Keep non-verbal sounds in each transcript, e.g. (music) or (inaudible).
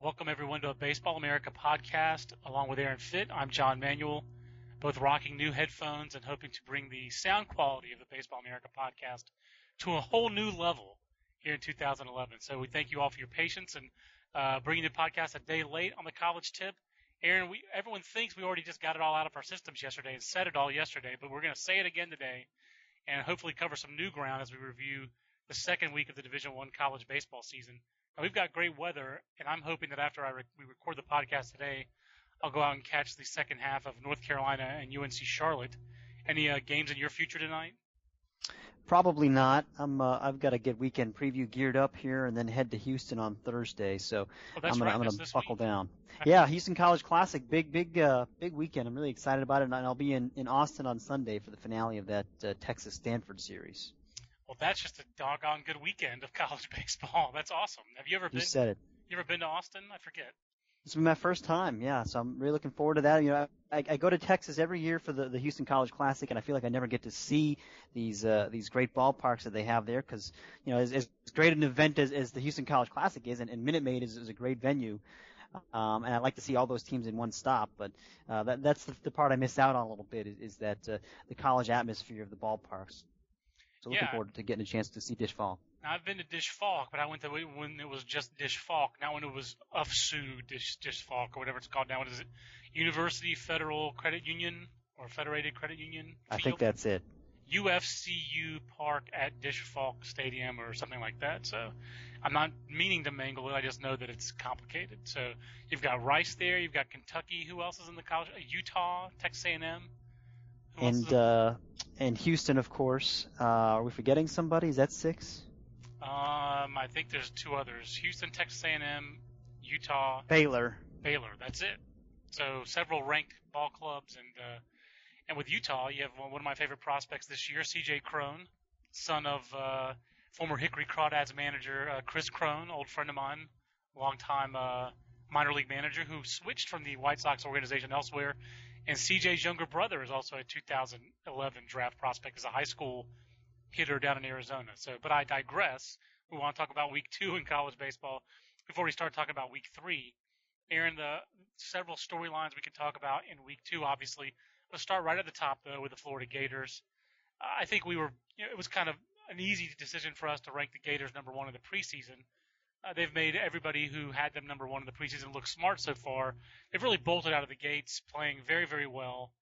Welcome everyone to a Baseball America podcast. Along with Aaron Fitt, I'm John Manuel, both rocking new headphones and hoping to bring the sound quality of the Baseball America podcast to a whole new level here in 2011. So we thank you all for your patience and uh, bringing the podcast a day late on the college tip. Aaron, we, everyone thinks we already just got it all out of our systems yesterday and said it all yesterday, but we're going to say it again today and hopefully cover some new ground as we review the second week of the Division One college baseball season. We've got great weather, and I'm hoping that after I re- we record the podcast today, I'll go out and catch the second half of North Carolina and UNC Charlotte. Any uh, games in your future tonight? Probably not. I'm. Uh, I've got to get weekend preview geared up here, and then head to Houston on Thursday. So Oh, I'm gonna, right. I'm gonna that's buckle down. Yeah, Houston College Classic, big, big, uh, big weekend. I'm really excited about it, and I'll be in in Austin on Sunday for the finale of that uh, Texas Stanford series. Well, that's just a doggone good weekend of (laughs) college baseball. That's awesome. Have you ever You been? said it. You ever been to Austin? I forget. This will be my first time, yeah. So I'm really looking forward to that. You know, I, I go to Texas every year for the, the Houston College Classic, and I feel like I never get to see these uh, these great ballparks that they have there. Because you know, as, as great an event as, as the Houston College Classic is, and, and Minute Maid is, is a great venue, um, and I like to see all those teams in one stop. But uh, that that's the, the part I miss out on a little bit is, is that uh, the college atmosphere of the ballparks. So looking Yeah. forward to getting a chance to see Disch-Falk. Now, I've been to Disch-Falk, but I went to it when it was just Disch-Falk, not when it was UFSU Dish Disch-Falk or whatever it's called now. What is it? University Federal Credit Union or Federated Credit Union? I think that's it. UFCU Park at Disch-Falk Stadium or something like that. So I'm not meaning to mangle it. I just know that it's complicated. So you've got Rice there. You've got Kentucky. Who else is in the college? Uh, Utah, Texas A&M. And uh, and Houston, of course. Uh, are we forgetting somebody? Is that six? um, I think there's two others: Houston, Texas A&M, Utah, Baylor. Baylor. That's it. So several ranked ball clubs, and uh, and with Utah, you have one one of my favorite prospects this year, C.J. Cron, son of uh, former Hickory Crawdads manager uh, Chris Cron, old friend of mine, longtime uh, minor league manager who switched from the White Sox organization elsewhere. And C.J.'s younger brother is also a 2011 draft prospect as a high school hitter down in Arizona. So, but I digress. We want to talk about Week Two in college baseball before we start talking about Week Three. Aaron, the several storylines we could talk about in Week Two. Obviously, let's start right at the top though with the Florida Gators. I think we were, you know, it was kind of an easy decision for us to rank the Gators number one in the preseason. Uh, they've made everybody who had them number one in the preseason look smart so far. They've really bolted out of the gates, playing very, very well,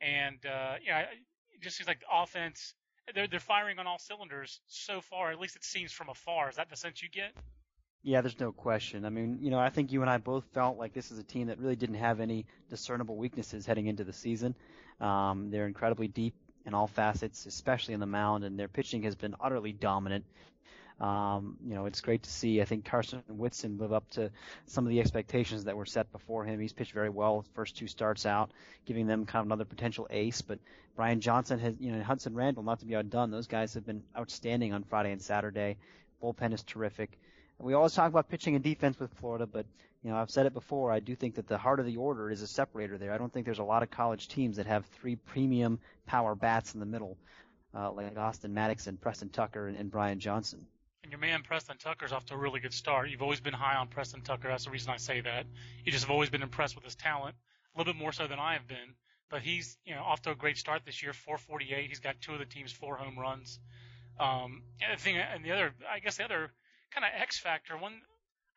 and uh, yeah, it just seems like the offense. They're they're firing on all cylinders so far. At least it seems from afar. Is that the sense you get? Yeah, there's no question. I mean, you know, I think you and I both felt like this is a team that really didn't have any discernible weaknesses heading into the season. Um, they're incredibly deep in all facets, especially in the mound, and their pitching has been utterly dominant. Um, you know, it's great to see. I think Karsten Whitson live up to some of the expectations that were set before him. He's pitched very well first two starts out, giving them kind of another potential ace. But Brian Johnson has, you know, Hudson Randall, not to be outdone, those guys have been outstanding on Friday and Saturday. Bullpen is terrific. We always talk about pitching and defense with Florida, but you know I've said it before. I do think that the heart of the order is a separator there. I don't think there's a lot of college teams that have three premium power bats in the middle, uh, like Austin Maddox and Preston Tucker and, and Brian Johnson. And your man Preston Tucker's off to a really good start. You've always been high on Preston Tucker. That's the reason I say that. You just have always been impressed with his talent, a little bit more so than I have been. But he's you know off to a great start this year. 448. He's got two of the team's four home runs. Um, and the thing, and the other, I guess the other kind of X factor. One,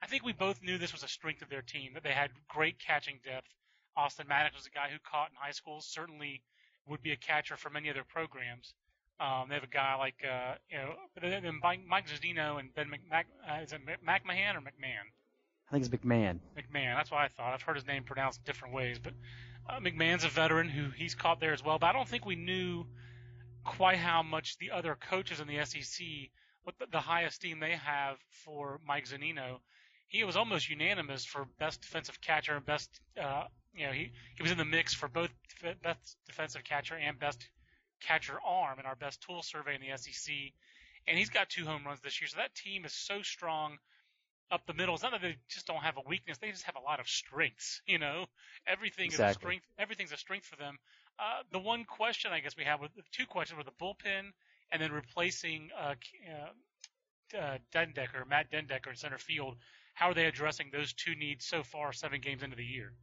I think we both knew this was a strength of their team that they had great catching depth. Austin Maddox was a guy who caught in high school, certainly would be a catcher for many other programs. Um, they have a guy like uh, you know, then Mike Zunino and Ben McMac, uh, is it McMahon or McMahon? I think it's McMahon. McMahon. That's what I thought. I've heard his name pronounced different ways, but uh, McMahon's a veteran who he's caught there as well. But I don't think we knew quite how much the other coaches in the SEC, what the, the high esteem they have for Mike Zunino. He was almost unanimous for best defensive catcher and best, uh, you know, he, he was in the mix for both best defensive catcher and best catcher arm in our best tool survey in the SEC. And he's got two home runs this year. So that team is so strong up the middle. It's not that they just don't have a weakness; they just have a lot of strengths. You know, everything exactly. is a strength. Everything's a strength for them. Uh, the one question I guess we have with two questions were the bullpen and then replacing uh, uh, uh, den Dekker, Matt den Dekker in center field. How are they addressing those two needs so far, seven games into the year?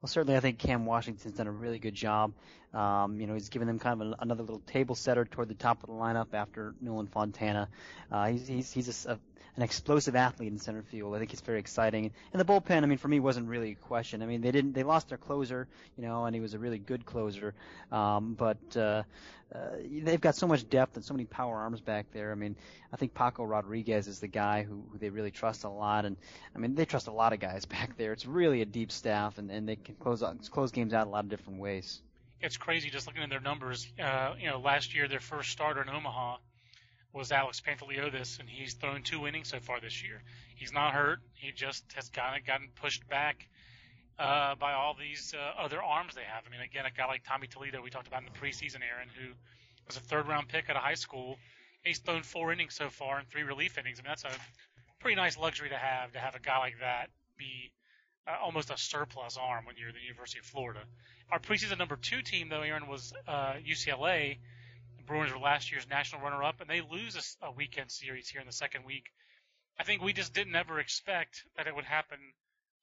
Well, certainly, I think Cam Washington's done a really good job. Um, you know, he's given them kind of a, another little table setter toward the top of the lineup after Nolan Fontana. Uh, he's he's, he's a, an explosive athlete in center field. I think he's very exciting. And the bullpen, I mean, for me, wasn't really a question. I mean, they didn't they lost their closer, you know, and he was a really good closer. Um, but uh, uh, they've got so much depth and so many power arms back there. I mean, I think Paco Rodriguez is the guy who, who they really trust a lot, and I mean, they trust a lot of guys (laughs) back there. It's really a deep staff, and, and they can close close games out a lot of different ways. It's crazy just looking at their numbers. Uh, you know, last year their first starter in Omaha was Alex Panteliodis, and he's thrown two innings so far this year. He's not hurt. He just has kind of gotten pushed back uh, by all these uh, other arms they have. I mean, again, a guy like Tommy Toledo, we talked about in the preseason, Aaron, who was a third round pick out of high school. He's thrown four innings so far and three relief innings. I mean, that's a pretty nice luxury to have to have a guy like that be uh, almost a surplus arm when you're the University of Florida. Our preseason number two team, though, Aaron, was uh, UCLA. The Bruins were last year's national runner-up, and they lose a, a weekend series here in the second week. I think we just didn't ever expect that it would happen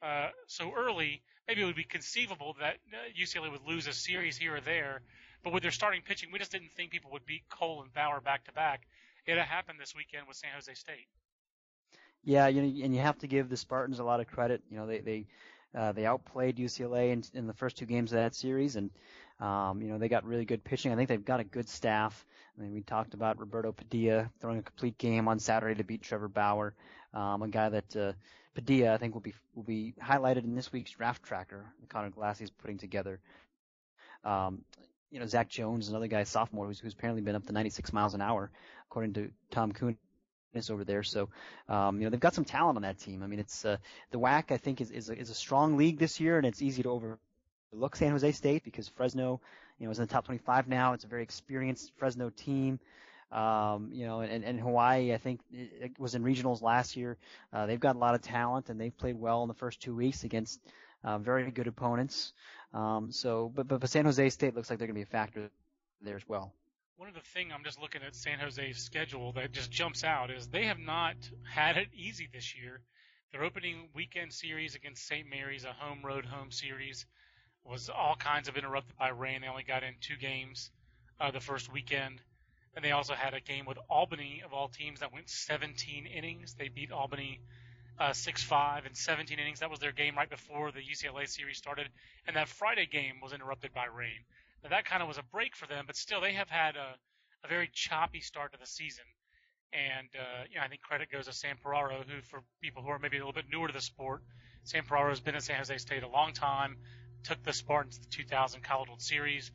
uh, so early. Maybe it would be conceivable that uh, UCLA would lose a series here or there, but with their starting pitching, we just didn't think people would beat Cole and Bauer back to back. It happened this weekend with San Jose State. Yeah, you know, and you have to give the Spartans a lot of credit. You know, they they uh, they outplayed UCLA in, in the first two games of that series, and um, you know, they got really good pitching. I think they've got a good staff. I mean, we talked about Roberto Padilla throwing a complete game on Saturday to beat Trevor Bauer, um, a guy that uh, Padilla I think will be will be highlighted in this week's draft tracker Conor Glassey is putting together. Um, you know, Zach Jones, another guy, sophomore, who's, who's apparently been up to 96 miles an hour, according to Tom Kunis over there. So, um, you know, they've got some talent on that team. I mean, it's uh, the WAC. I think is is a, is a strong league this year, and it's easy to over look San Jose State because Fresno, you know, is in the top 25 now. It's a very experienced Fresno team. Um, you know, and, and Hawaii, I think, it was in regionals last year. Uh, they've got a lot of talent, and they've played well in the first two weeks against uh, very good opponents. Um, so, but, but but San Jose State looks like they're going to be a factor there as well. One of the thing I'm just looking at San Jose's schedule that just jumps out is they have not had it easy this year. Their opening weekend series against St. Mary's, a home road home series was all kinds of interrupted by rain. They only got in two games uh, the first weekend. And they also had a game with Albany, of all teams, that went 17 innings. They beat Albany uh, 6-5 in 17 innings. That was their game right before the UCLA series started. And that Friday game was interrupted by rain. Now that kind of was a break for them, but still they have had a, a very choppy start to the season. And uh, you know, I think credit goes to Sam Piraro, who, for people who are maybe a little bit newer to the sport, Sam Piraro has been at San Jose State a long time took the Spartans to the 2000 College World Series.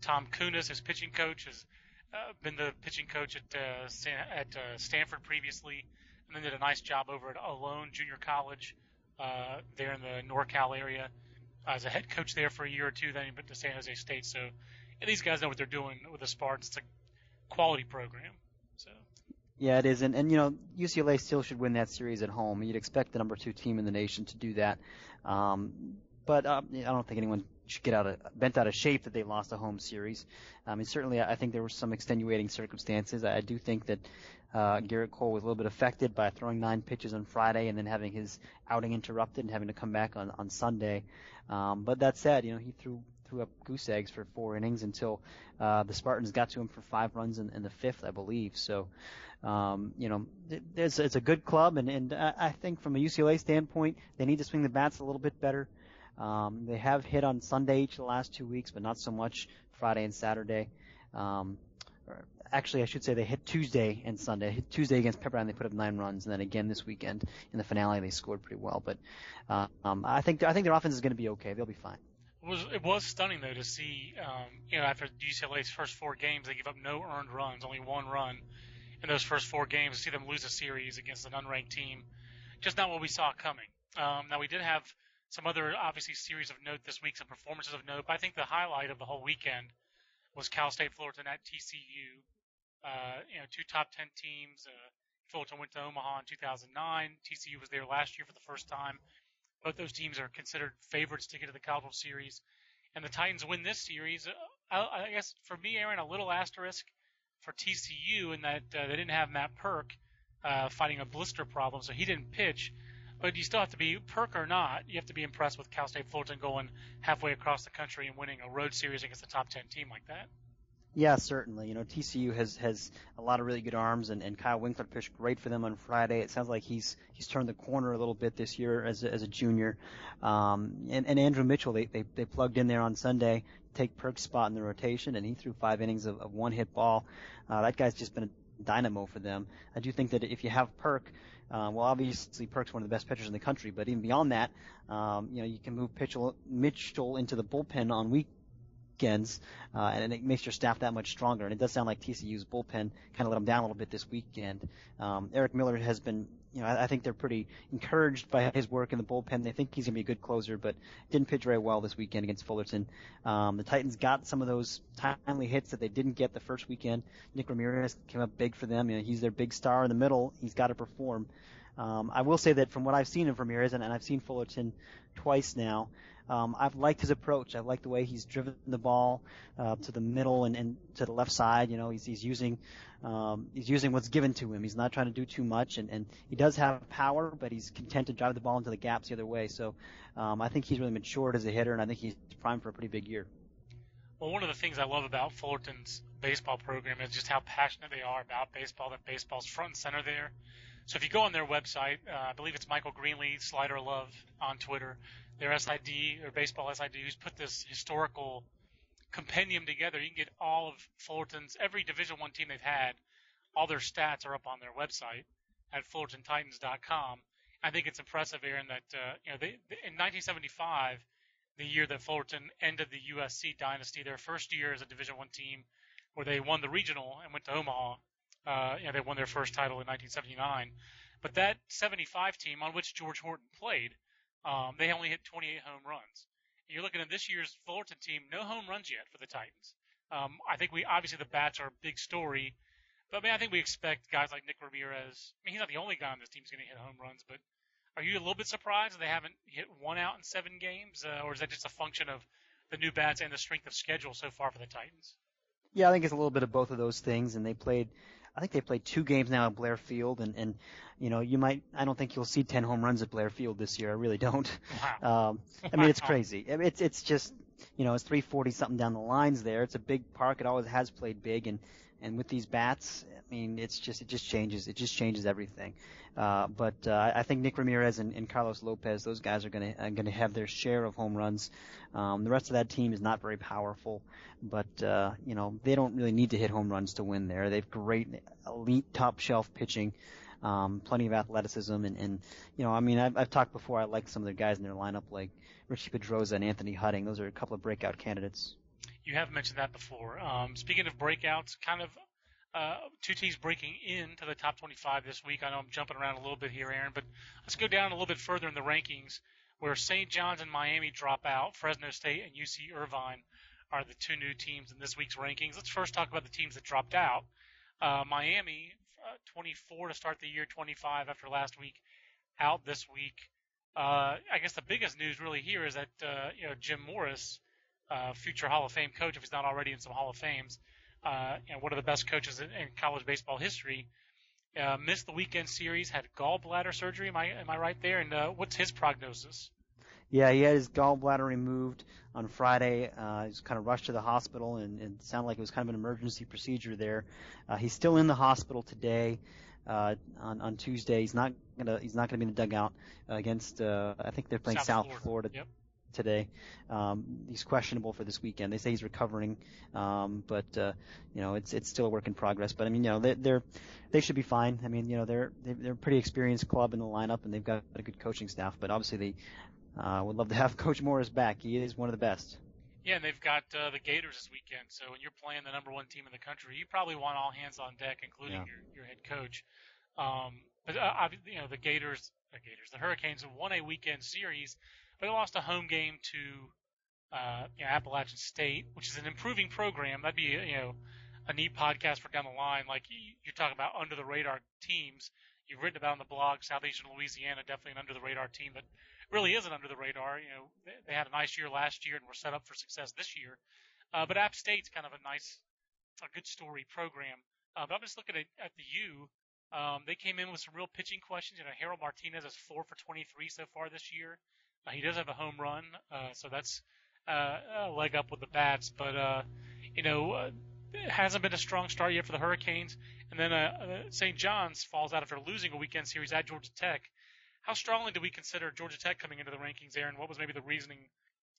Tom Kunis, his pitching coach, has uh, been the pitching coach at uh, Stan- at uh, Stanford previously, and then did a nice job over at Ohlone Junior College uh, there in the NorCal area as a head coach there for a year or two. Then he went to San Jose State. So and these guys know what they're doing with the Spartans. It's a quality program. So. Yeah, it is, and and you know UCLA still should win that series at home. You'd expect the number two team in the nation to do that. Um, but uh, I don't think anyone should get out of bent out of shape that they lost a home series. I mean, certainly, I think there were some extenuating circumstances. I do think that uh, Gerrit Cole was a little bit affected by throwing nine pitches on Friday and then having his outing interrupted and having to come back on on Sunday. Um, but that said, you know, he threw threw up goose eggs for four innings until uh, the Spartans got to him for five runs in, in the fifth, I believe. So, um, you know, it's, it's a good club, and, and I think from a UCLA standpoint, they need to swing the bats a little bit better. Um, they have hit on Sunday each of the last two weeks, but not so much Friday and Saturday. Um, actually, I should say they hit Tuesday and Sunday. Hit Tuesday against Pepperdine, they put up nine runs, and then again this weekend in the finale, they scored pretty well. But uh, um, I think I think their offense is going to be okay. They'll be fine. It was it was stunning though to see, um, you know, after UCLA's first four games, they give up no earned runs, only one run in those first four games. To see them lose a series against an unranked team, just not what we saw coming. Um, now we did have some other obviously series of note this week, some performances of note. But I think the highlight of the whole weekend was Cal State Fullerton at TCU. Uh, you know, two top ten teams. Uh, Fullerton went to Omaha in 2009. TCU was there last year for the first time. Both those teams are considered favorites to get to the College World Series. And the Titans win this series. Uh, I, I guess for me, Aaron, a little asterisk for TCU in that uh, they didn't have Matt Purke uh, fighting a blister problem, so he didn't pitch. But you still have to be Purke or not. You have to be impressed with Cal State Fullerton going halfway across the country and winning a road series against a top ten team like that. Yeah, certainly. You know, TCU has has a lot of really good arms, and, and Kyle Winkler pitched great for them on Friday. It sounds like he's he's turned the corner a little bit this year as a, as a junior. Um, and, and Andrew Mitchell, they, they they plugged in there on Sunday, take Purke's spot in the rotation, and he threw five innings of, of one hit ball. Uh, that guy's just been a dynamo for them. I do think that if you have Purke, uh, well, obviously Purke's one of the best pitchers in the country, but even beyond that, um, you know, you can move Mitchell, Mitchell into the bullpen on weekends, uh, and it makes your staff that much stronger. And it does sound like TCU's bullpen kind of let them down a little bit this weekend. Um, Eric Miller has been, you know, I, I think they're pretty encouraged by his work in the bullpen. They think he's going to be a good closer, but didn't pitch very well this weekend against Fullerton. Um, the Titans got some of those timely hits that they didn't get the first weekend. Nick Ramirez came up big for them. You know, he's their big star in the middle. He's got to perform. Um, I will say that from what I've seen of Ramirez, and, and I've seen Fullerton twice now, um, I've liked his approach. I've liked the way he's driven the ball uh, to the middle and, and to the left side. You know, he's he's using um, he's using what's given to him. He's not trying to do too much, and, and he does have power, but he's content to drive the ball into the gaps the other way. So um, I think he's really matured as a hitter, and I think he's primed for a pretty big year. Well, one of the things I love about Fullerton's baseball program is just how passionate they are about baseball. That baseball's front and center there. So if you go on their website, uh, I believe it's Michael Greenlee, Slider Love on Twitter, their SID or baseball SID, who's put this historical compendium together. You can get all of Fullerton's every Division One team they've had. All their stats are up on their website at FullertonTitans.com. I think it's impressive, Aaron, that uh, you know they, in 1975, the year that Fullerton ended the USC dynasty, their first year as a Division One team, where they won the regional and went to Omaha uh, you know, they won their first title in 1979. But that 75 team on which George Horton played, um, they only hit 28 home runs. And you're looking at this year's Fullerton team, no home runs yet for the Titans. Um, I think we obviously the bats are a big story, but I mean I think we expect guys like Nick Ramirez. I mean he's not the only guy on this team who's going to hit home runs, but are you a little bit surprised they haven't hit one out in seven games, uh, or is that just a function of the new bats and the strength of schedule so far for the Titans? Yeah, I think it's a little bit of both of those things, and they played I think they played two games now at Blair Field, and and you know you might I don't think you'll see ten home runs at Blair Field this year. I really don't. Wow. Um, I mean it's crazy. It's it's just you know it's 340 something down the lines there. It's a big park. It always has played big, and and with these bats, I mean it's just it just changes. It just changes everything. Uh, but uh, I think Nick Ramirez and, and Carlos Lopez, those guys are going to going to have their share of home runs. Um, the rest of that team is not very powerful, but uh, you know they don't really need to hit home runs to win there. They've great elite top shelf pitching. Um, plenty of athleticism and, and you know I mean I've, I've talked before I like some of the guys in their lineup like Richie Pedroza and Anthony Hutting those are a couple of breakout candidates. You have mentioned that before. Um, speaking of breakouts, kind of uh, two teams breaking into the top 25 this week. I know I'm jumping around a little bit here, Aaron, but let's go down a little bit further in the rankings where St. John's and Miami drop out. Fresno State and UC Irvine are the two new teams in this week's rankings. Let's first talk about the teams that dropped out. Uh, Miami, uh, 24 to start the year, 25 after last week, out this week. Uh, I guess the biggest news really here is that uh, you know Jim Morris, uh, future Hall of Fame coach, if he's not already in some Hall of Fames, uh, know, one of the best coaches in, in college baseball history. Uh, missed the weekend series, had gallbladder surgery. Am I am I right there? And uh, what's his prognosis? Yeah, he had his gallbladder removed on Friday. Uh, he was kind of rushed to the hospital, and, and it sounded like it was kind of an emergency procedure there. Uh, he's still in the hospital today. Uh, on on Tuesday, he's not gonna he's not gonna be in the dugout against. Uh, I think they're playing South South, Florida. Florida, Yep. Today. Um, he's questionable for this weekend. They say he's recovering, um, but uh, you know it's it's still a work in progress. But I mean, you know they, they're they should be fine. I mean, you know they're they're they're a pretty experienced club in the lineup, and they've got a good coaching staff. But obviously they uh, would love to have (laughs) Coach Morris back. He is one of the best. Yeah, and they've got uh, the Gators this weekend. So when you're playing the number one team in the country, you probably want all hands on deck, including Yeah. your, your head coach. Um, but uh, you know the Gators, the Gators, the Hurricanes have won a weekend series, they lost a home game to uh, you know, Appalachian State, which is an improving program. That'd be you know a neat podcast for down the line. Like you- you're talking about under the radar teams. You've written about on the blog Southeastern Louisiana, definitely an under the radar team that really isn't under the radar. You know, they, they had a nice year last year and were set up for success this year. Uh, but App State's kind of a nice, a good story program. Uh, but I'm just looking at, at the U. Um, they came in with some real pitching questions. You know, Harold Martinez is four for 23 so far this year. He does have a home run, uh, so that's uh, a leg up with the bats. But uh, you know, it hasn't been a strong start yet for the Hurricanes. And then St. John's falls out after losing a weekend series at Georgia Tech. How strongly do we consider Georgia Tech coming into the rankings, Aaron? What was maybe the reasoning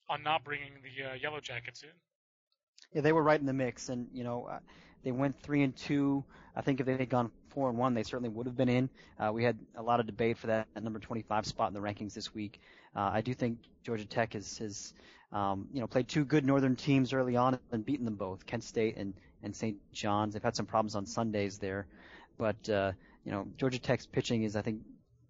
on not bringing the Yellow Jackets in? Yeah, they were right in the mix, and you know uh, they went three and two. I think if they had gone four and one, they certainly would have been in. Uh, we had a lot of debate for that number 25 spot in the rankings this week. Uh, I do think Georgia Tech has, has um, you know, played two good Northern teams early on and beaten them both, Kent State and and St. John's. They've had some problems on Sundays there, but uh, you know, Georgia Tech's pitching is, I think,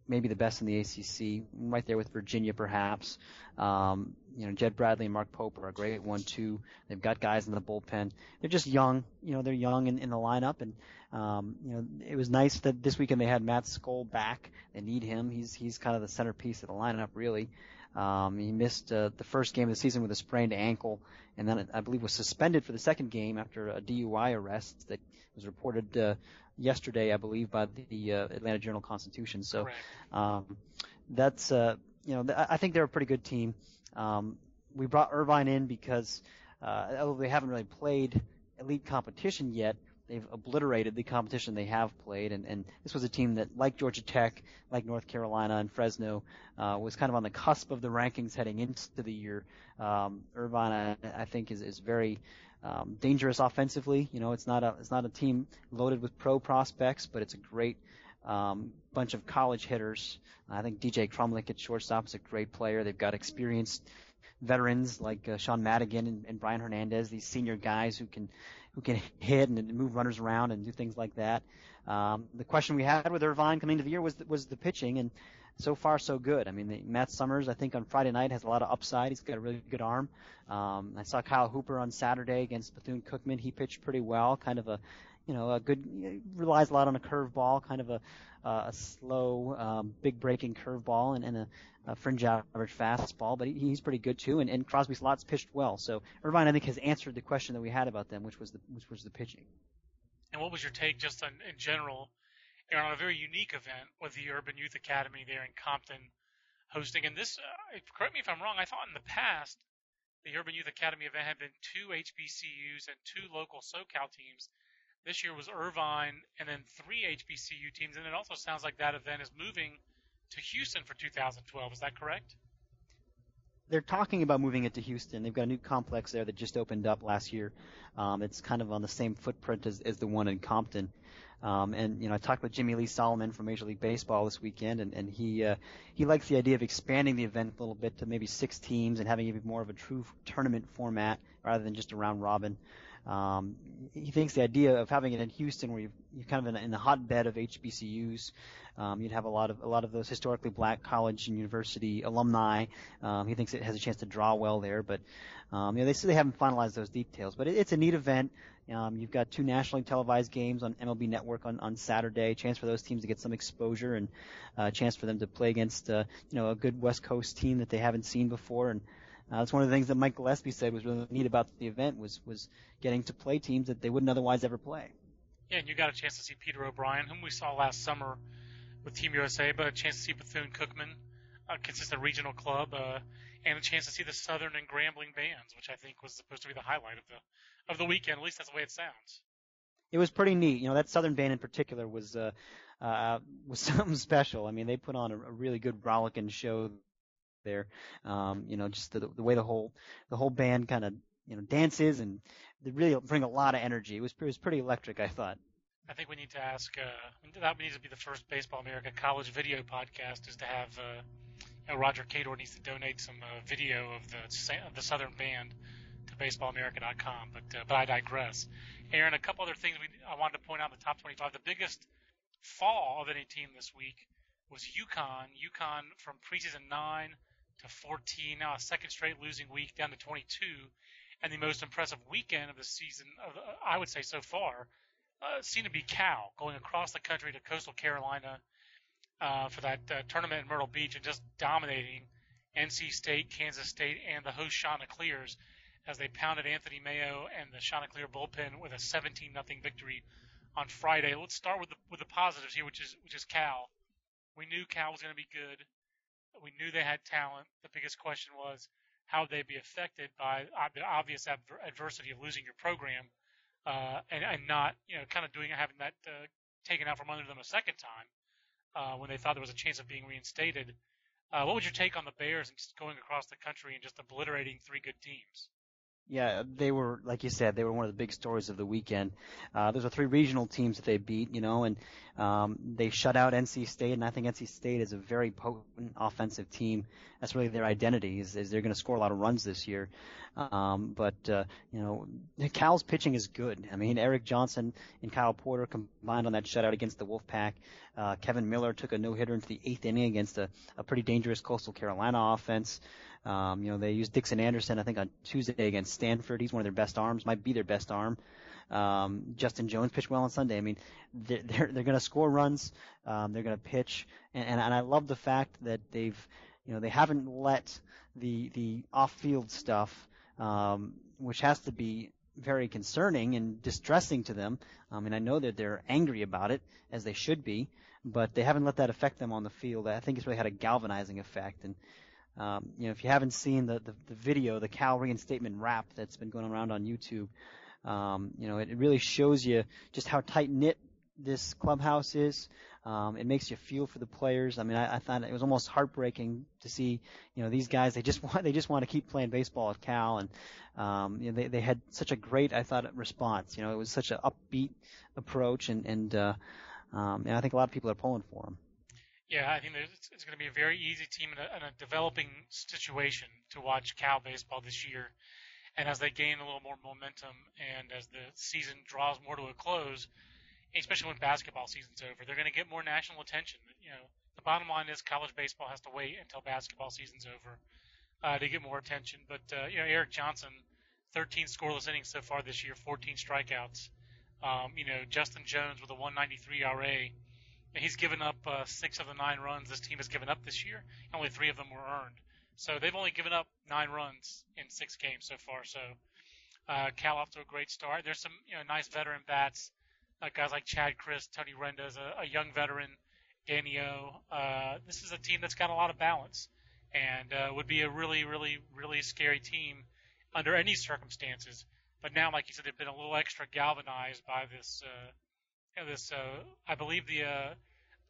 maybe the best in the ACC, right there with Virginia perhaps. Um, you know, Jed Bradley and Mark Pope are a great one-two. They've got guys in the bullpen. They're just young. You know, they're young in, in the lineup, and um, you know, it was nice that this weekend they had Matt Skole back. They need him. He's he's kind of the centerpiece of the lineup, really. Um, he missed uh, the first game of the season with a sprained ankle, and then I believe was suspended for the second game after a DUI arrest that was reported uh, yesterday, I believe, by the uh, Atlanta Journal Constitution. So um, that's uh, you know th- I think they're a pretty good team. Um, we brought Irvine in because uh, although they haven't really played elite competition yet, they've obliterated the competition they have played, and, and this was a team that, like Georgia Tech, like North Carolina and Fresno, uh, was kind of on the cusp of the rankings heading into the year. Um, Irvine, I, I think, is is very um, dangerous offensively. You know, it's not a it's not a team loaded with pro prospects, but it's a great um, bunch of college hitters. I think DJ Crumlich at shortstop is a great player. They've got experienced veterans like uh, Sean Madigan and, and Brian Hernandez, these senior guys who can who can hit and, move runners around and do things like that. Um, the question we had with Irvine coming into the year was the, was the pitching, and so far so good. I mean, the, Matt Summers, I think on Friday night has a lot of upside. He's got a really good arm. Um, I saw Kyle Hooper on Saturday against Bethune Cookman. He pitched pretty well, kind of a you know, a good relies a lot on a curveball, kind of a uh, a slow, um, big breaking curveball and, and a, a fringe average fastball, but he, he's pretty good too. And, and Crosby Slaught pitched well, so Irvine I think has answered the question that we had about them, which was the which was the pitching. And what was your take just on, in general know, on a very unique event with the Urban Youth Academy there in Compton hosting? And this, uh, correct me if I'm wrong, I thought in the past the Urban Youth Academy event had been two HBCUs and two local SoCal teams. This year was Irvine and then three HBCU teams, and it also sounds like that event is moving to Houston for 2012. Is that correct? They're talking about moving it to Houston. They've got a new complex there that just opened up last year. Um, it's kind of on the same footprint as, as the one in Compton. Um, and you know, I talked with Jimmie Lee Solomon from Major League Baseball this weekend, and, and he uh, he likes the idea of expanding the event a little bit to maybe six teams and having be more of a true tournament format rather than just a round robin. Um, he thinks the idea of having it in Houston, where you're, you're kind of in, in the hotbed of HBCUs, um, you'd have a lot of a lot of those historically black college and university alumni. Um, he thinks it has a chance to draw well there, but um, you know they say they haven't finalized those details. But it, it's a neat event. Um, you've got two nationally televised games on MLB Network on, on Saturday. Chance for those teams to get some exposure and a uh, chance for them to play against uh, you know a good West Coast team that they haven't seen before. And uh, that's one of the things that Mike Gillespie said was really neat about the event was was getting to play teams that they wouldn't otherwise ever play. Yeah, and you got a chance to see Peter O'Brien, whom we saw last summer with Team USA, but a chance to see Bethune Cookman, a consistent regional club. Uh, and a chance to see the Southern and Grambling bands, which I think was supposed to be the highlight of the of the weekend. At least that's the way it sounds. It was pretty neat. You know, that Southern band in particular was uh, uh, was (laughs) something special. I mean, they put on a, a really good rollicking show there. Um, you know, just the, the way the whole the whole band kind of you know dances and they really bring a lot of energy. It was it was pretty electric, I thought. I think we need to ask. Uh, that needs to be the first Baseball America college video podcast. Is to have uh, you know, Roger Cador needs to donate some uh, video of the of the Southern Band to BaseballAmerica.com. But uh, but I digress. Aaron, a couple other things we I wanted to point out in the top 25. The biggest fall of any team this week was UConn. UConn from preseason nine to 14, now a second straight losing week down to 22, and the most impressive weekend of the season, of, uh, I would say so far, uh, seemed to be Cal going across the country to Coastal Carolina uh, for that uh, tournament in Myrtle Beach and just dominating NC State, Kansas State, and the host Chanticleers as they pounded Anthony Meo and the Chanticleer bullpen with a 17 nothing victory on Friday. Let's start with the with the positives here, which is which is Cal. We knew Cal was going to be good. We knew they had talent. The biggest question was how would they be affected by the obvious adver- adversity of losing your program uh, and, and not, you know, kind of doing having that uh, taken out from under them a second time uh, when they thought there was a chance of being reinstated. Uh, what was your take on the Bears and just going across the country and just obliterating three good teams? Yeah, they were like you said, they were one of the big stories of the weekend. Uh, those are three regional teams that they beat, you know, and um, they shut out NC State, and I think NC State is a very potent offensive team. That's really their identity is, is they're going to score a lot of runs this year. Um, but uh, you know, Cal's pitching is good. I mean, Erik Johnson and Kyle Porter combined on that shutout against the Wolfpack. Uh, Kevin Miller took a no hitter into the eighth inning against a, a pretty dangerous Coastal Carolina offense. Um, you know, they used Dixon Anderson, I think, on Tuesday against Stanford. He's one of their best arms, might be their best arm. Um, Justin Jones pitched well on Sunday. I mean, they're they're, they're going to score runs. Um, they're going to pitch, and, and and I love the fact that they've, you know, they haven't let the the off-field stuff, um, which has to be very concerning and distressing to them. I mean, I know that they're angry about it, as they should be, but they haven't let that affect them on the field. I think it's really had a galvanizing effect, and um, you know, if you haven't seen the, the, the video, the Cal reinstatement rap that's been going around on YouTube, um, you know, it, it really shows you just how tight knit this clubhouse is. Um, it makes you feel for the players. I mean, I, I thought it was almost heartbreaking to see, you know, these guys. They just (laughs) want they just want to keep playing baseball at Cal, and um, you know, they they had such a great, I thought, response. You know, it was such an upbeat approach, and and uh, um, and I think a lot of people are pulling for them. Yeah, I think it's, it's going to be a very easy team in a, in a developing situation to watch Cal baseball this year. And as they gain a little more momentum and as the season draws more to a close, especially when basketball season's over, they're going to get more national attention. You know, the bottom line is college baseball has to wait until basketball season's over uh, to get more attention. But uh, you know, Erik Johnson, 13 scoreless innings so far this year, 14 strikeouts. Um, you know, Justin Jones with a 193 RA He's given up uh, six of the nine runs this team has given up this year. Only three of them were earned. So they've only given up nine runs in six games so far. So uh, Cal off to a great start. There's some you know nice veteran bats, uh, guys like Chadd Krist, Tony Renda, a, a young veteran, Danny O. Uh, this is a team that's got a lot of balance and uh, would be a really, really, really scary team under any circumstances. But now, like you said, they've been a little extra galvanized by this uh, this, uh, I believe the uh,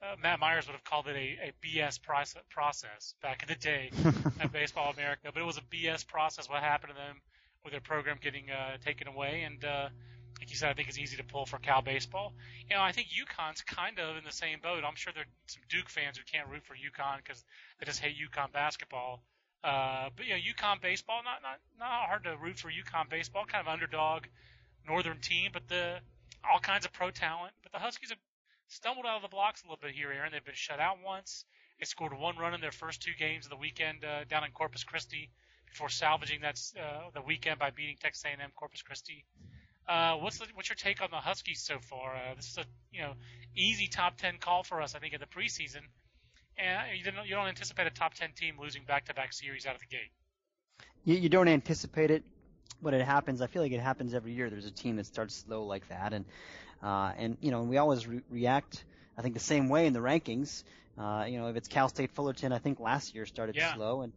uh, Matt Myers would have called it a, a BS process, process back in the day (laughs) at Baseball America, but it was a BS process. What happened to them with their program getting uh, taken away, and uh, like you said, I think it's easy to pull for Cal baseball. You know, I think UConn's kind of in the same boat. I'm sure there are some Duke fans who can't root for UConn because they just hate UConn basketball. Uh, but you know, UConn baseball, not not not hard to root for UConn baseball. Kind of underdog, northern team, but the all kinds of pro talent. But the Huskies have stumbled out of the blocks a little bit here, Aaron. They've been shut out once. They scored one run in their first two games of the weekend uh, down in Corpus Christi before salvaging that uh, the weekend by beating Texas A&M Corpus Christi. Uh, what's the, what's your take on the Huskies so far? Uh, this is a you know easy top ten call for us, I think, in the preseason, and you don't you don't anticipate a top ten team losing back-to-back series out of the gate. You, you don't anticipate it but it happens. I feel like it happens every year. There's a team that starts slow like that, and uh, and you know and we always re- react. I think the same way in the rankings. Uh, you know, if it's Cal State Fullerton, I think last year started yeah. slow, and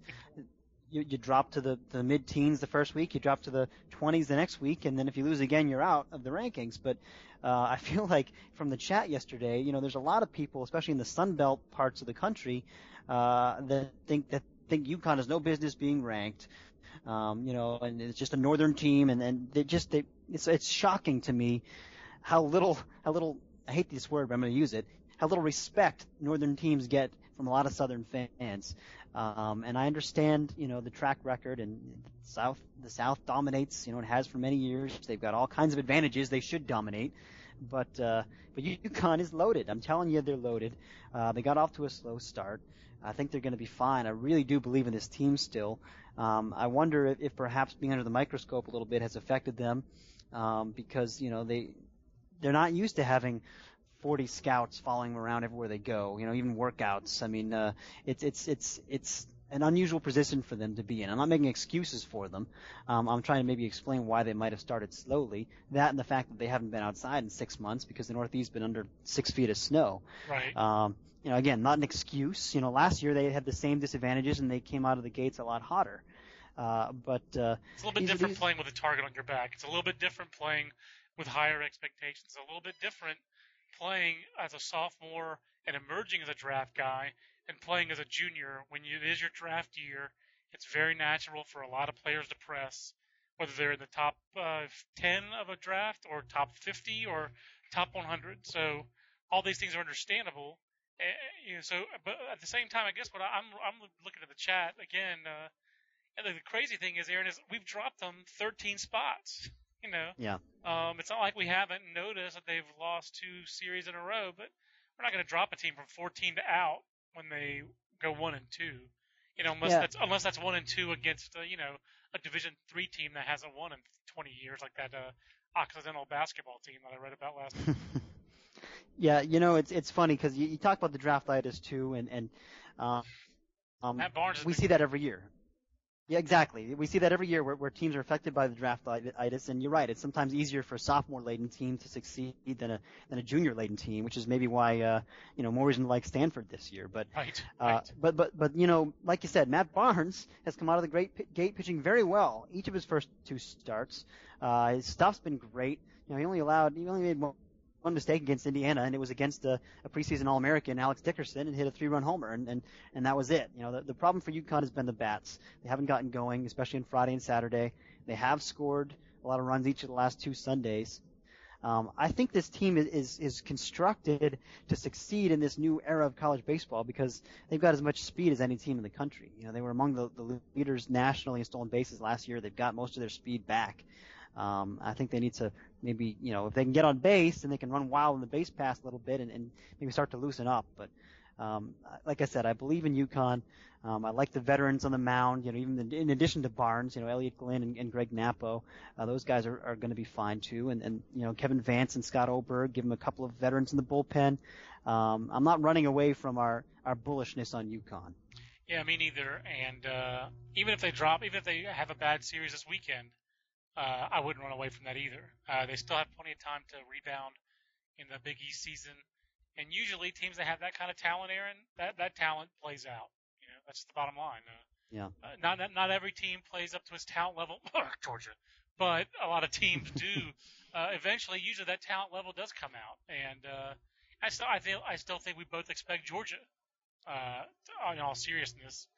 you, you drop to the, the mid-teens the first week, you drop to the 20s the next week, and then if you lose again, you're out of the rankings. But uh, I (laughs) feel like from the chat yesterday, you know, there's a lot of people, especially in the Sun Belt parts of the country, uh, that think that think UConn has no business being ranked. Um, you know, and it's just a northern team, and and they just they it's it's shocking to me how little how little I hate this word, but I'm going to use it. How little respect northern teams get from a lot of southern fans. Um, and I understand, you know, the track record and South, the South dominates, you know, it has for many years. They've got all kinds of advantages. They should dominate. But, uh, but UConn is loaded. I'm telling you, they're loaded. Uh, they got off to a slow start. I think they're going to be fine. I really do believe in this team still. Um, I wonder if, if perhaps being under the microscope a little bit has affected them, um, because, you know, they, they're not used to having 40 scouts following them around everywhere they go. You know, even workouts. I mean, uh, it's it's it's it's an unusual position for them to be in. I'm not making excuses for them. Um, I'm trying to maybe explain why they might have started slowly. That and the fact that they haven't been outside in six months because the Northeast has been under six feet of snow. Right. Um, you know, again, not an excuse. You know, last year they had the same disadvantages and they came out of the gates a lot hotter. Uh, but uh, it's a little bit these, different these, playing with a target on your back. It's a little bit different playing with higher expectations. It's a little bit different playing as a sophomore and emerging as a draft guy and playing as a junior when it is your draft year. It's very natural for a lot of players to press, whether they're in the top uh, 10 of a draft or top 50 or top 100. So all these things are understandable. And, you know, so, but at the same time, I guess what I, am I'm looking at the chat again. Uh, and the crazy thing is, Aaron, is we've dropped them 13 spots. You know. Yeah. Um, it's not like we haven't noticed that they've lost two series in a row, but we're not going to drop a team from 14 to out when they go one and two. You know, unless Yeah. that's unless that's one and two against uh, you know a Division three team that hasn't won in 20 years, like that uh, Occidental basketball team that I read about last. week. (laughs) yeah, you know, it's it's funny because you, you talk about the draft draftitis too, and and uh, um, Matt Barnes. we been see that every year. Yeah, exactly. We see that every year where, where teams are affected by the draftitis, and you're right. It's sometimes easier for a sophomore-laden team to succeed than a than a junior-laden team, which is maybe why uh, you know more reason to like Stanford this year. But Right. uh, right. but but but you know, like you said, Matt Barnes has come out of the great p- gate pitching very well. Each of his first two starts, uh, his stuff's been great. You know, he only allowed he only made one, one mistake against Indiana, and it was against a, a preseason All-American, Alex Dickerson, and hit a three-run homer, and and and that was it. You know, the, the problem for UConn has been the bats. They haven't gotten going, especially on Friday and Saturday. They have scored a lot of runs each of the last two Sundays. Um, I think this team is, is is constructed to succeed in this new era of college baseball because they've got as much speed as any team in the country. You know, they were among the, the leaders nationally in stolen bases last year. They've got most of their speed back. Um, I think they need to maybe, you know, if they can get on base and they can run wild in the base pass a little bit and, and maybe start to loosen up. But um, like I said, I believe in UConn. Um, I like the veterans on the mound. You know, even in, addition to Barnes, you know, Elliot Glynn and, and Greg Nappo, uh, those guys are, are going to be fine too. And, and you know, Kevin Vance and Scott Oberg, give them a couple of veterans in the bullpen. Um, I'm not running away from our our bullishness on UConn. Yeah, me neither. And uh, even if they drop, even if they have a bad series this weekend, uh, I wouldn't run away from that either. Uh, they still have plenty of time to rebound in the Big East season. And usually, teams that have that kind of talent, Aaron, that that talent plays out. You know, that's the bottom line. Uh, Yeah. uh, not not- every team plays up to its talent level, (laughs) Georgia, but a lot of teams do. (laughs) uh, eventually, usually that talent level does come out, and uh, I still I feel I still think we both expect Georgia, uh, in all seriousness,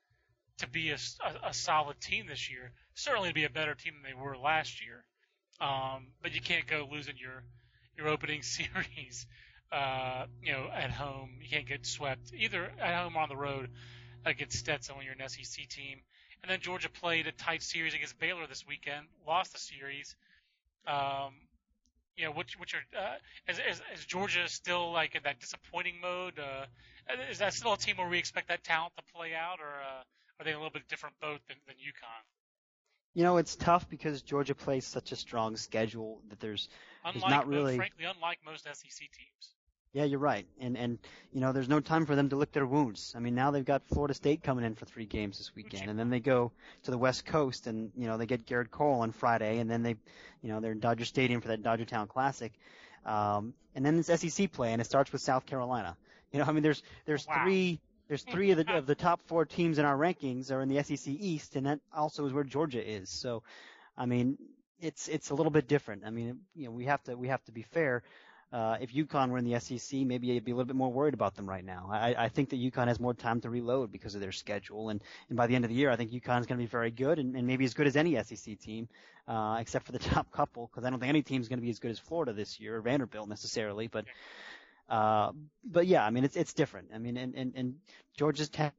to be a a solid team this year. Certainly to be a better team than they were last year. Um, but you can't go losing your your opening (laughs) series, uh, you know, at home. You can't get swept either at home or on the road against Stetson when you're an SEC team. And then Georgia played a tight series against Baylor this weekend, lost the series. Um, you know, what's what's your uh, is, is is Georgia still like in that disappointing mode? Uh, is that still a team where we expect that talent to play out, or uh, are they a little bit different boat than, than UConn? You know, it's tough because Georgia plays such a strong schedule that there's Unlike, not really- frankly, unlike most SEC teams. Yeah, you're right. And and you know, there's no time for them to lick their wounds. I mean, now they've got Florida State coming in for three games this weekend, and then they go to the West Coast, and you know, they get Gerrit Cole on Friday, and then they, you know, they're in Dodger Stadium for that Dodger Town Classic, um, and then it's SEC play, and it starts with South Carolina. You know, I mean, there's there's Wow. three there's (laughs) three of the of the top four teams in our rankings are in the SEC East, and that also is where Georgia is. So, I mean, it's it's a little bit different. I mean, you know, we have to we have to be fair. Uh, if UConn were in the SEC, maybe you'd be a little bit more worried about them right now. I, I think that UConn has more time to reload because of their schedule, and, and by the end of the year, I think UConn is going to be very good and, and maybe as good as any SEC team, uh, except for the (laughs) top couple, because I don't think any team is going to be as good as Florida this year or Vanderbilt necessarily. But uh, but yeah, I mean it's it's different. I mean, and and, and Georgia's ta-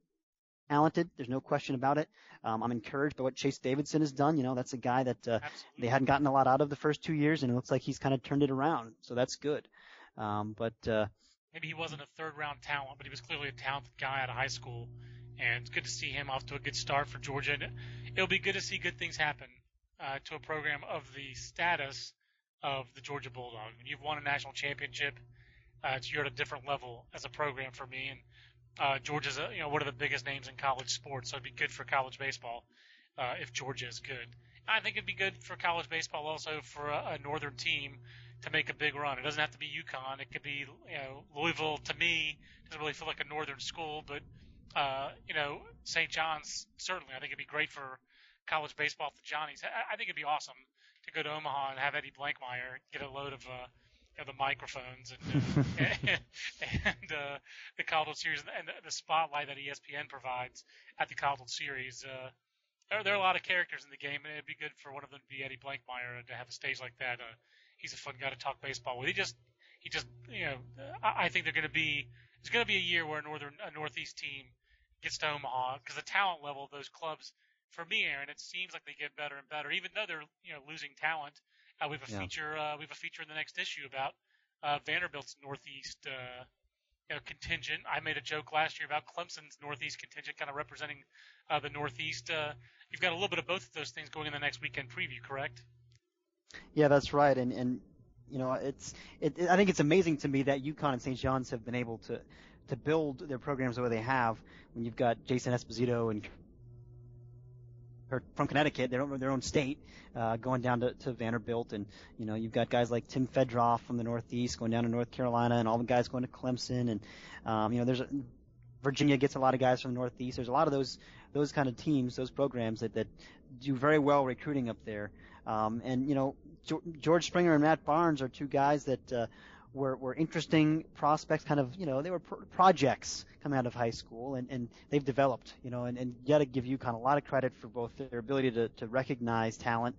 talented. There's no question about it. Um, I'm encouraged by what Chase Davidson has done. You know, that's a guy that uh, they hadn't gotten a lot out of the first two years, and it looks like he's kind of turned it around. So that's good. Um, but uh, maybe he wasn't a third round talent, but he was clearly a talented guy out of high school, and it's good to see him off to a good start for Georgia. And it'll be good to see good things happen uh, to a program of the status of the Georgia Bulldogs. When you've won a national championship, uh, you're at a different level as a program for me, and uh, Georgia's a, you know one of the biggest names in college sports, so it'd be good for college baseball uh, if Georgia is good. I think it'd be good for college baseball also for a, a northern team to make a big run. It doesn't have to be UConn. It could be you know Louisville. To me, doesn't really feel like a northern school, but uh, you know St. John's certainly. I think it'd be great for college baseball for Johnny's. I, I think it'd be awesome to go to Omaha and have Eddie Blankmeyer get a load of uh, you know, the microphones and and, (laughs) (laughs) and uh, the College Series and the, the spotlight that ESPN provides at the College Series. Uh, there, there are a lot of characters in the game, and it'd be good for one of them to be Eddie Blankmeyer to have a stage like that. Uh, he's a fun guy to talk baseball with. He just he just you know I, I think they're going to be it's going to be a year where a northern a northeast team gets to Omaha because the talent level of those clubs. For me, Aaron, it seems like they get better and better, even though they're you know losing talent. Uh, we have a yeah. feature. Uh, we have a feature in the next issue about uh, Vanderbilt's Northeast uh, you know, contingent. I made a joke last year about Clemson's Northeast contingent, kind of representing uh, the Northeast. Uh, you've got a little bit of both of those things going in the next weekend preview, correct? Yeah, that's right. And and you know, it's it, it, I think it's amazing to me that UConn and St. John's have been able to to build their programs the way they have when you've got Jason Esposito and from Connecticut, their own, their own state, uh, going down to, to Vanderbilt, and you know you've got guys like Tim Fedroff from the Northeast going down to North Carolina, and all the guys going to Clemson, and um, you know there's a, Virginia gets a lot of guys from the Northeast. There's a lot of those those kind of teams, those programs that that do very well recruiting up there, um, and you know George Springer and Matt Barnes are two guys that. Uh, were, were interesting prospects, kind of, you know, they were pro- projects coming out of high school, and, and they've developed, you know, and, and you got to give UConn a lot of credit for both their ability to, to recognize talent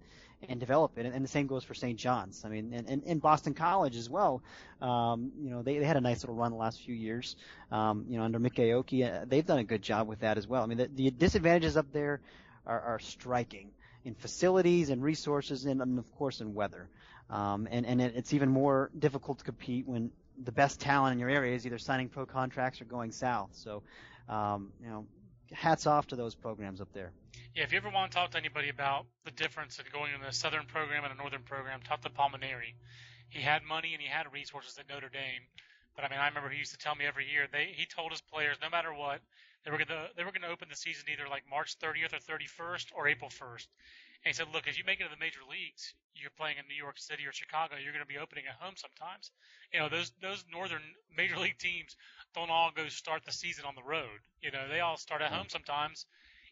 and develop it. And, and the same goes for St. John's. I mean, and, and, and Boston College as well. Um, you know, they, they had a nice little run the last few years. Um, you know, under Mik Aoki, uh, they've done a good job with that as well. I mean, the, the disadvantages up there are, are striking in facilities and resources and, and of course in weather. Um, and and it, it's even more difficult to compete when the best talent in your area is either signing pro contracts or going south. So, um, you know, hats off to those programs up there. Yeah, if you ever want to talk to anybody about the difference in going in a southern program and a northern program, talk to Paul Mainieri. He had money and he had resources at Notre Dame. But I mean, I remember he used to tell me every year they he told his players no matter what they were gonna they were gonna open the season either like March 30th or 31st or April 1st. And he said, look, as you make it to the major leagues, you're playing in New York City or Chicago, you're going to be opening at home sometimes. You know, those those northern (laughs) major league teams don't all go start the season on the road. You know, they all start at home sometimes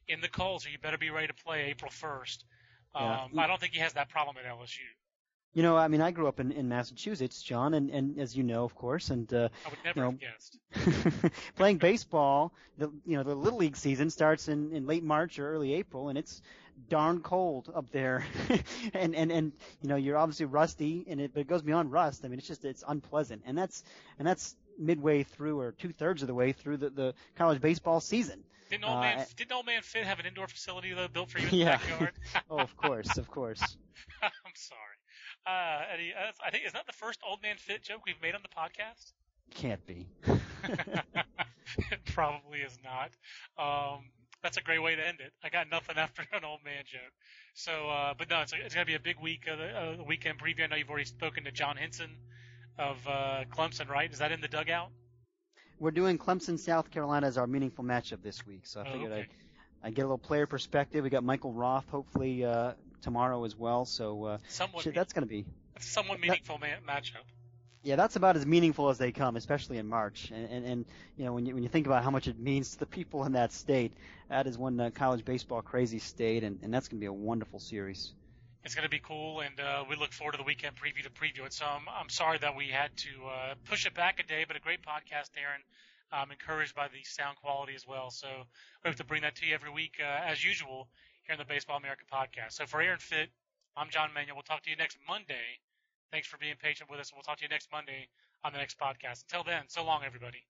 in the cold, so you better be ready to play April 1st. Um, yeah. I don't think he has that problem at LSU. You know, I mean, I grew up in, in Massachusetts, John, and, and as you know, of course, and uh, I would never you know, have guessed. (laughs) playing baseball, the you know the little league season starts in, in late March or early April, and it's darn cold up there, (laughs) and and and you know you're obviously rusty, and it but it goes beyond rust. I mean, it's just it's unpleasant, and that's and that's midway through or two thirds of the way through the, the college baseball season. Didn't old man uh, didn't old man Fitt have an indoor facility though built for you in yeah. the backyard? (laughs) oh, of course, of course. I'm sorry. Uh, Eddie, uh, I think is that the first old man Fitt joke we've made on the podcast? Can't be. (laughs) it probably is not. Um, that's a great way to end it. I got nothing after an old man joke. So, uh, but no, it's, it's going to be a big week, uh, the, uh, weekend preview. I know you've already spoken to John Hinson of uh, Clemson, right? Is that in the dugout? We're doing Clemson, South Carolina as our meaningful matchup this week. So I oh, figured okay. I I get a little player perspective. We got Michael Roth hopefully uh, tomorrow as well. So uh, somewhat shit, that's going to be somewhat meaningful that, ma- matchup. Yeah, that's about as meaningful as they come, especially in March. And, and, and you know, when you when you think about how much it means (laughs) to the people in that state, that is one uh, college baseball crazy state, and, and that's going to be a wonderful series. It's going to be cool, and uh, we look forward to the weekend preview to preview it. So I'm, I'm sorry that we had to uh, push it back a day, but a great podcast, Aaron. I'm encouraged by the sound quality as well. So we have to bring that to you every week, uh, as usual, here in the Baseball America podcast. So for Aaron Fitt, I'm John Manuel. We'll talk to you next Monday. Thanks for being patient with us, and we'll talk to you next Monday on the next podcast. Until then, so long, everybody.